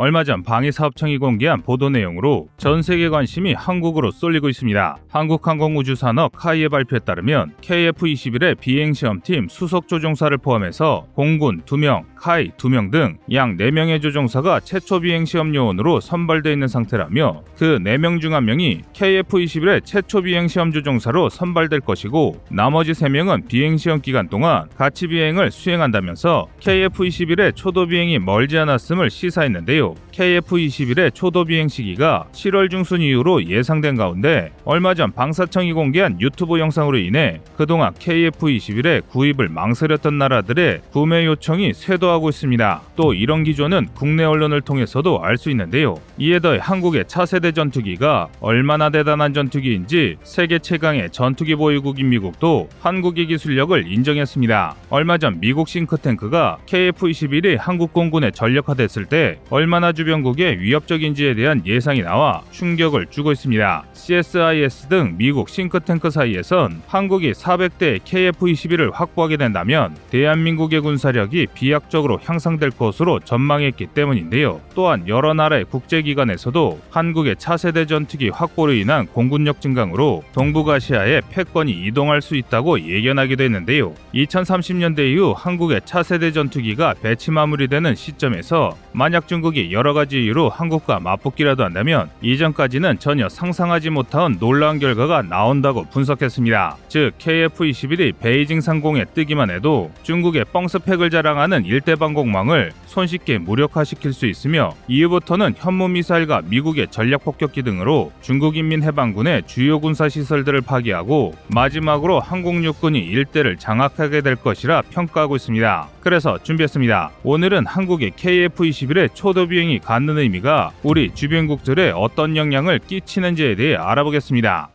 얼마 전 방위사업청이 공개한 보도 내용으로 전 세계 관심이 한국으로 쏠리고 있습니다. 한국항공우주산업 카이의 발표에 따르면 KF-21의 비행시험팀 수석 조종사를 포함해서 공군 2명, 카이 2명 등약 4명의 조종사가 최초 비행시험 요원으로 선발되어 있는 상태라며 그 4명 중 1명이 KF-21의 최초 비행시험 조종사로 선발될 것이고 나머지 3명은 비행시험 기간 동안 같이 비행을 수행한다면서 KF-21의 초도 비행이 멀지 않았음을 시사했는데요. KF-21의 초도 비행 시기가 7월 중순 이후로 예상된 가운데 얼마 전 방사청이 공개한 유튜브 영상으로 인해 그동안 KF-21의 구입을 망설였던 나라들의 구매 요청이 쇄도하고 있습니다. 또 이런 기조는 국내 언론을 통해서도 알 수 있는데요. 이에 더해 한국의 차세대 전투기가 얼마나 대단한 전투기인지 세계 최강의 전투기 보유국인 미국도 한국의 기술력을 인정했습니다. 얼마 전 미국 싱크탱크가 KF-21이 한국 공군에 전력화됐을 때 얼마 나 주변국의 위협적인지에 대한 예상이 나와 충격을 주고 있습니다. CSIS 등 미국 싱크탱크 사이에선 한국이 400대 KF-21을 확보하게 된다면 대한민국의 군사력이 비약적으로 향상될 것으로 전망했기 때문인데요. 또한 여러 나라의 국제기관에서도 한국의 차세대 전투기 확보로 인한 공군력 증강으로 동북아시아에 패권이 이동할 수 있다고 예견하기도 했는데요. 2030년대 이후 한국의 차세대 전투기가 배치 마무리되는 시점에서 만약 중국이 여러 가지 이유로 한국과 맞붙기라도 한다면 이전까지는 전혀 상상하지 못한 놀라운 결과가 나온다고 분석했습니다. 즉 KF-21이 베이징 상공에 뜨기만 해도 중국의 뻥스팩을 자랑하는 일대 방공망을 손쉽게 무력화시킬 수 있으며 이후부터는 현무미사일과 미국의 전략폭격기 등으로 중국 인민해방군의 주요 군사시설들을 파괴하고 마지막으로 한국육군이 일대를 장악하게 될 것이라 평가하고 있습니다. 그래서 준비했습니다. 오늘은 한국의 KF-21의 초도 비행이 갖는 의미가 우리 주변국들에 어떤 영향을 끼치는지에 대해 알아보겠습니다.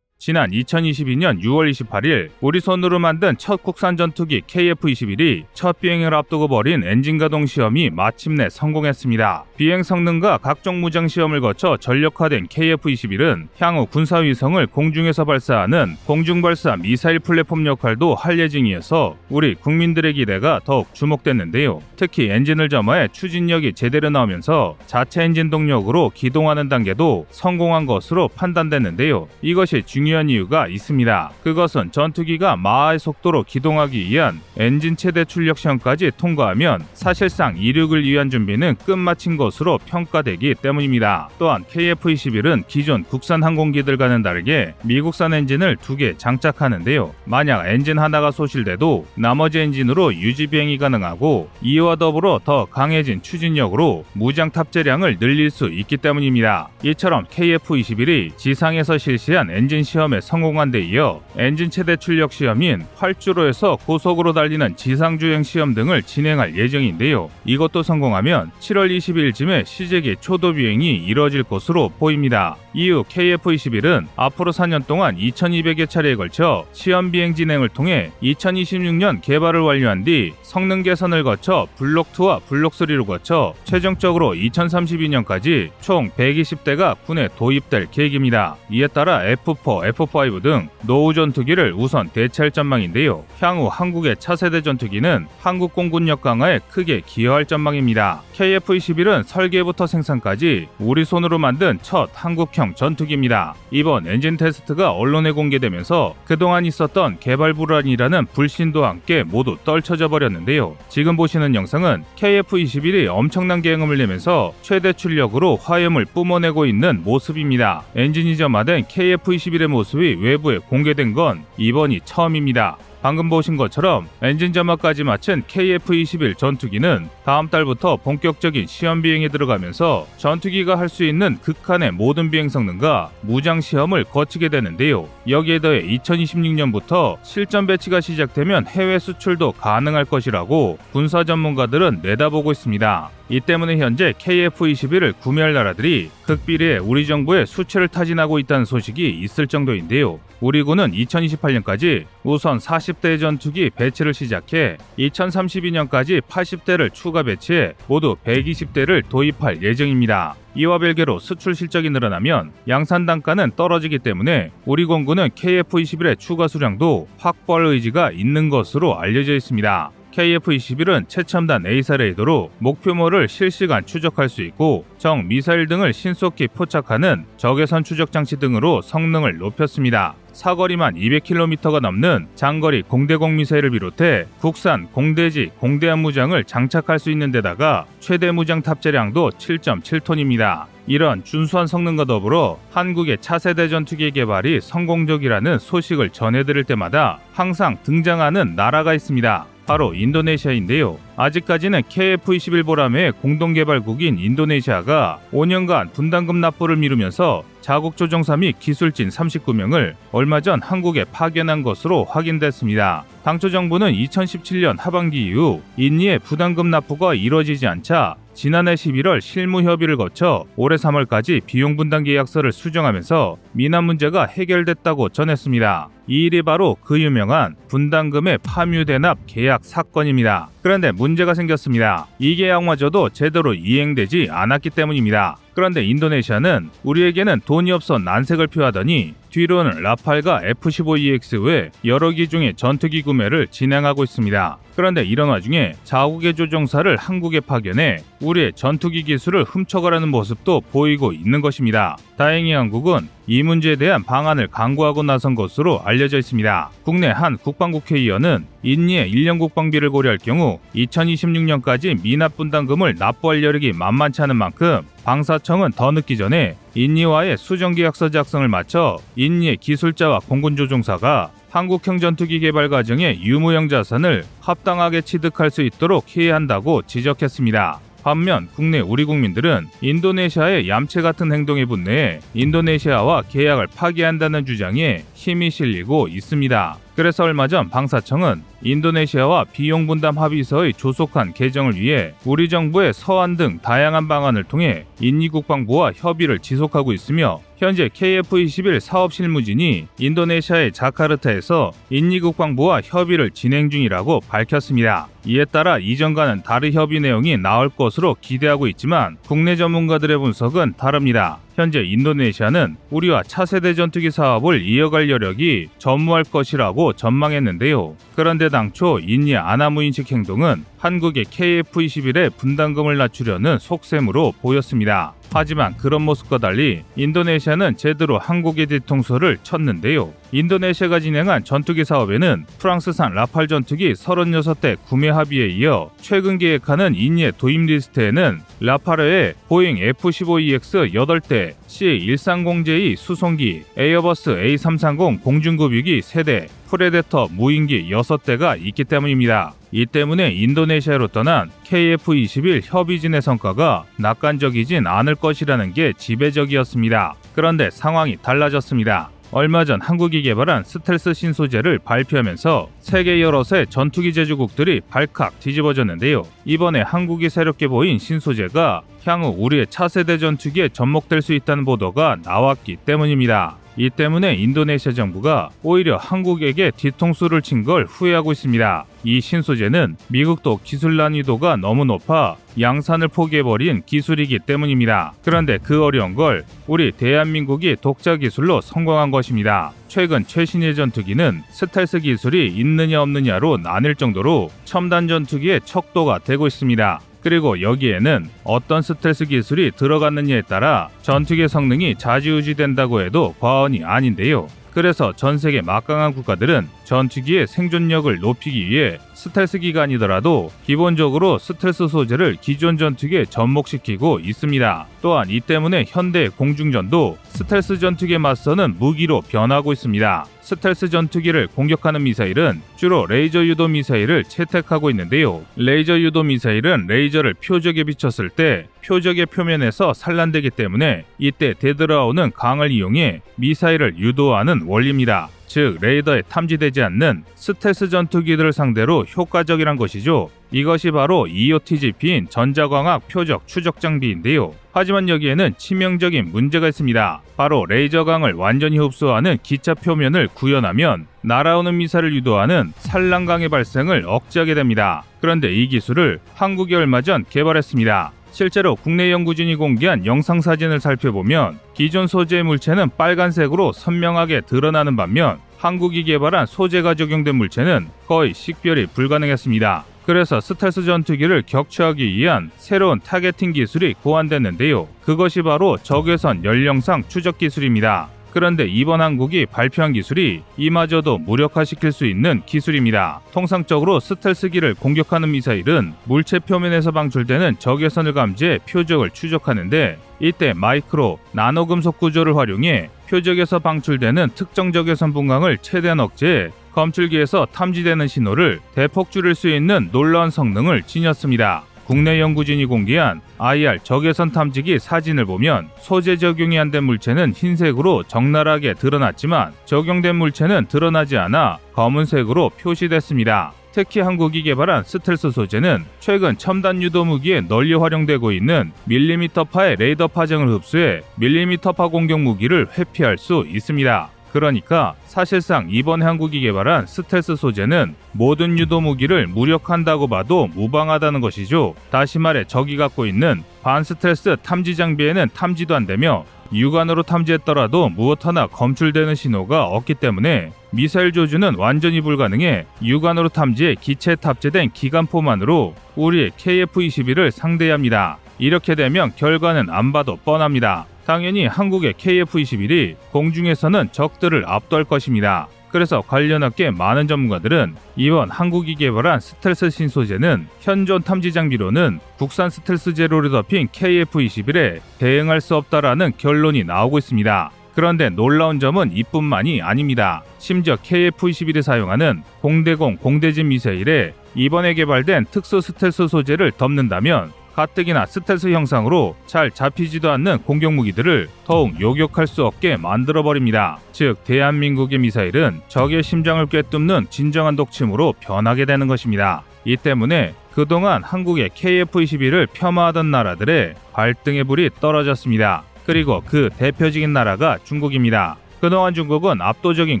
지난 2022년 6월 28일 우리 손으로 만든 첫 국산 전투기 KF-21이 첫 비행을 앞두고 벌인 엔진 가동 시험이 마침내 성공했습니다. 비행 성능과 각종 무장 시험을 거쳐 전력화된 KF-21은 향후 군사 위성을 공중에서 발사하는 공중 발사 미사일 플랫폼 역할도 할 예정이어서 우리 국민들의 기대가 더욱 주목됐는데요. 특히 엔진을 점화해 추진력이 제대로 나오면서 자체 엔진 동력으로 기동하는 단계도 성공한 것으로 판단됐는데요. 이것이 중요한 중요한 이유가 있습니다. 그것은 전투기가 마하의 속도로 기동하기 위한 엔진 최대 출력 시험까지 통과하면 사실상 이륙을 위한 준비는 끝마친 것으로 평가되기 때문입니다. 또한 KF-21은 기존 국산 항공기들과는 다르게 미국산 엔진을 두 개 장착하는데요. 만약 엔진 하나가 소실돼도 나머지 엔진으로 유지 비행이 가능하고 이와 더불어 더 강해진 추진력으로 무장 탑재량을 늘릴 수 있기 때문입니다. 이처럼 KF-21이 지상에서 실시한 엔진 시험 시험에 성공한 데 이어 엔진 최대 출력 시험인 활주로에서 고속으로 달리는 지상주행 시험 등을 진행할 예정인데요. 이것도 성공하면 7월 22일쯤에 시제기 초도 비행이 이뤄질 것으로 보입니다. 이후 KF-21은 앞으로 4년 동안 2200여 차례에 걸쳐 시험 비행 진행을 통해 2026년 개발을 완료한 뒤 성능 개선을 거쳐 블록2와 블록3로 거쳐 최종적으로 2032년까지 총 120대가 군에 도입될 계획입니다. 이에 따라 F4, F5 등 노후 전투기를 우선 대체할 전망인데요. 향후 한국의 차세대 전투기는 한국 공군력 강화에 크게 기여할 전망입니다. KF-21은 설계부터 생산까지 우리 손으로 만든 첫 한국형 전투기입니다. 이번 엔진 테스트가 언론에 공개되면서 그동안 있었던 개발 불안이라는 불신도 함께 모두 떨쳐져 버렸는데요. 지금 보시는 영상은 KF-21이 엄청난 굉음을 내면서 최대 출력으로 화염을 뿜어내고 있는 모습입니다. 엔진이 점화된 KF-21의 모습 모습이 외부에 공개된 건 이번이 처음입니다. 방금 보신 것처럼 엔진 점화까지 마친 KF-21 전투기는 다음 달부터 본격적인 시험 비행에 들어가면서 전투기가 할 수 있는 극한의 모든 비행 성능과 무장 시험을 거치게 되는데요. 여기에 더해 2026년부터 실전 배치가 시작되면 해외 수출도 가능할 것이라고 군사 전문가들은 내다보고 있습니다. 이 때문에 현재 KF-21을 구매할 나라들이 극비리에 우리 정부의 수출을 타진하고 있다는 소식이 있을 정도인데요. 우리 군은 2028년까지 우선 40대 전투기 배치를 시작해 2032년까지 80대를 추가 배치해 모두 120대를 도입할 예정입니다. 이와 별개로 수출 실적이 늘어나면 양산 단가는 떨어지기 때문에 우리 공군은 KF-21의 추가 수량도 확보할 의지가 있는 것으로 알려져 있습니다. KF-21은 최첨단 AESA 레이더로 목표물을 실시간 추적할 수 있고 적 미사일 등을 신속히 포착하는 적외선 추적 장치 등으로 성능을 높였습니다. 사거리만 200km가 넘는 장거리 공대공 미사일을 비롯해 국산 공대지 공대함 무장을 장착할 수 있는 데다가 최대 무장 탑재량도 7.7톤입니다. 이런 준수한 성능과 더불어 한국의 차세대 전투기 개발이 성공적이라는 소식을 전해드릴 때마다 항상 등장하는 나라가 있습니다. 바로 인도네시아인데요. 아직까지는 KF-21 보람의 공동개발국인 인도네시아가 5년간 분담금 납부를 미루면서 자국 조종사 및 기술진 39명을 얼마 전 한국에 파견한 것으로 확인됐습니다. 당초 정부는 2017년 하반기 이후 인니의 부담금 납부가 이뤄지지 않자 지난해 11월 실무 협의를 거쳐 올해 3월까지 비용 분담 계약서를 수정하면서 미남 문제가 해결됐다고 전했습니다. 이 일이 바로 그 유명한 분담금의 파묘 대납 계약 사건입니다. 그런데 문제가 생겼습니다. 이 계약마저도 제대로 이행되지 않았기 때문입니다. 그런데 인도네시아는 우리에게는 돈이 없어 난색을 표하더니 뒤로는 라팔과 F-15EX 외 여러 기종의 전투기 구매를 진행하고 있습니다. 그런데 이런 와중에 자국의 조종사를 한국에 파견해 우리의 전투기 기술을 훔쳐가려는 모습도 보이고 있는 것입니다. 다행히 한국은 이 문제에 대한 방안을 강구하고 나선 것으로 알려져 있습니다. 국내 한 국방국회의원은 인니의 1년 국방비를 고려할 경우 2026년까지 미납 분담금을 납부할 여력이 만만치 않은 만큼 방사청은 더 늦기 전에 인니와의 수정계약서 작성을 마쳐 인니의 기술자와 공군 조종사가 한국형 전투기 개발 과정의 유무형 자산을 합당하게 취득할 수 있도록 해야 한다고 지적했습니다. 반면 국내 우리 국민들은 인도네시아의 얌체 같은 행동에 분노해 인도네시아와 계약을 파기한다는 주장에 힘이 실리고 있습니다. 그래서 얼마 전 방사청은 인도네시아와 비용 분담 합의서의 조속한 개정을 위해 우리 정부의 서한 등 다양한 방안을 통해 인니 국방부와 협의를 지속하고 있으며 현재 KF-21 사업 실무진이 인도네시아의 자카르타에서 인니국 방부와 협의를 진행 중이라고 밝혔습니다. 이에 따라 이전과는 다른 협의 내용이 나올 것으로 기대하고 있지만 국내 전문가들의 분석은 다릅니다. 현재 인도네시아는 우리와 차세대 전투기 사업을 이어갈 여력이 전무할 것이라고 전망했는데요. 그런데 당초 인니의 안하무인식 행동은 한국의 KF-21의 분담금을 낮추려는 속셈으로 보였습니다. 하지만 그런 모습과 달리 인도네시아는 제대로 한국의 뒤통수를 쳤는데요. 인도네시아가 진행한 전투기 사업에는 프랑스산 라팔 전투기 36대 구매 합의에 이어 최근 계획하는 인예 도입 리스트에는 라팔 외에 보잉 F-15EX 8대, C-130J 수송기, 에어버스 A330 공중급유기 3대, 프레데터 무인기 6대가 있기 때문입니다. 이 때문에 인도네시아로 떠난 KF-21 협의진의 성과가 낙관적이진 않을 것이라는 게 지배적이었습니다. 그런데 상황이 달라졌습니다. 얼마 전 한국이 개발한 스텔스 신소재를 발표하면서 세계 여럿의 전투기 제조국들이 발칵 뒤집어졌는데요. 이번에 한국이 새롭게 보인 신소재가 향후 우리의 차세대 전투기에 접목될 수 있다는 보도가 나왔기 때문입니다. 이 때문에 인도네시아 정부가 오히려 한국에게 뒤통수를 친 걸 후회하고 있습니다. 이 신소재는 미국도 기술 난이도가 너무 높아 양산을 포기해버린 기술이기 때문입니다. 그런데 그 어려운 걸 우리 대한민국이 독자 기술로 성공한 것입니다. 최근 최신의 전투기는 스텔스 기술이 있느냐 없느냐로 나뉠 정도로 첨단 전투기의 척도가 되고 있습니다. 그리고 여기에는 어떤 스텔스 기술이 들어갔느냐에 따라 전투기 성능이 좌지우지된다고 해도 과언이 아닌데요. 그래서 전 세계 막강한 국가들은 전투기의 생존력을 높이기 위해 스텔스기가 아니더라도 기본적으로 스텔스 소재를 기존 전투기에 접목시키고 있습니다. 또한 이 때문에 현대 공중전도 스텔스 전투기에 맞서는 무기로 변하고 있습니다. 스텔스 전투기를 공격하는 미사일은 주로 레이저 유도 미사일을 채택하고 있는데요. 레이저 유도 미사일은 레이저를 표적에 비쳤을 때 표적의 표면에서 산란되기 때문에 이때 되돌아오는 광을 이용해 미사일을 유도하는 원리입니다. 즉 레이더에 탐지되지 않는 스텔스 전투기들을 상대로 효과적이란 것이죠. 이것이 바로 EOTGP인 전자광학 표적 추적 장비인데요. 하지만 여기에는 치명적인 문제가 있습니다. 바로 레이저광을 완전히 흡수하는 기체 표면을 구현하면 날아오는 미사일을 유도하는 산란광의 발생을 억제하게 됩니다. 그런데 이 기술을 한국이 얼마 전 개발했습니다. 실제로 국내 연구진이 공개한 영상 사진을 살펴보면 기존 소재의 물체는 빨간색으로 선명하게 드러나는 반면 한국이 개발한 소재가 적용된 물체는 거의 식별이 불가능했습니다. 그래서 스텔스 전투기를 격추하기 위한 새로운 targeting 기술이 고안됐는데요. 그것이 바로 적외선 연령상 추적 기술입니다. 그런데 이번 한국이 발표한 기술이 이마저도 무력화시킬 수 있는 기술입니다. 통상적으로 스텔스기를 공격하는 미사일은 물체 표면에서 방출되는 적외선을 감지해 표적을 추적하는데 이때 마이크로, 나노 금속 구조를 활용해 표적에서 방출되는 특정 적외선 분광을 최대한 억제해 검출기에서 탐지되는 신호를 대폭 줄일 수 있는 놀라운 성능을 지녔습니다. 국내 연구진이 공개한 IR 적외선 탐지기 사진을 보면 소재 적용이 안 된 물체는 흰색으로 적나라하게 드러났지만 적용된 물체는 드러나지 않아 검은색으로 표시됐습니다. 특히 한국이 개발한 스텔스 소재는 최근 첨단 유도 무기에 널리 활용되고 있는 밀리미터파의 레이더 파장을 흡수해 밀리미터파 공격 무기를 회피할 수 있습니다. 그러니까 사실상 이번 한국이 개발한 스텔스 소재는 모든 유도 무기를 무력화한다고 봐도 무방하다는 것이죠. 다시 말해 적이 갖고 있는 반스텔스 탐지 장비에는 탐지도 안 되며 육안으로 탐지했더라도 무엇 하나 검출되는 신호가 없기 때문에 미사일 조준은 완전히 불가능해 육안으로 탐지해 기체에 탑재된 기관포만으로 우리의 KF-21을 상대해야 합니다. 이렇게 되면 결과는 안 봐도 뻔합니다. 당연히 한국의 KF-21이 공중에서는 적들을 압도할 것입니다. 그래서 관련 업계 많은 전문가들은 이번 한국이 개발한 스텔스 신소재는 현존 탐지 장비로는 국산 스텔스 재료로 덮인 KF-21에 대응할 수 없다라는 결론이 나오고 있습니다. 그런데 놀라운 점은 이뿐만이 아닙니다. 심지어 KF-21에 사용하는 공대공 공대지 미사일에 이번에 개발된 특수 스텔스 소재를 덮는다면 가뜩이나 스텔스 형상으로 잘 잡히지도 않는 공격 무기들을 더욱 요격할 수 없게 만들어버립니다. 즉, 대한민국의 미사일은 적의 심장을 꿰뚫는 진정한 독침으로 변하게 되는 것입니다. 이 때문에 그동안 한국의 KF-21을 폄하하던 나라들의 발등에 불이 떨어졌습니다. 그리고 그 대표적인 나라가 중국입니다. 그동안 중국은 압도적인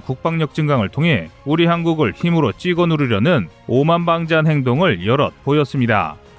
국방력 증강을 통해 우리 한국을 힘으로 찍어 누르려는 오만방자한 행동을 여럿 보였습니다.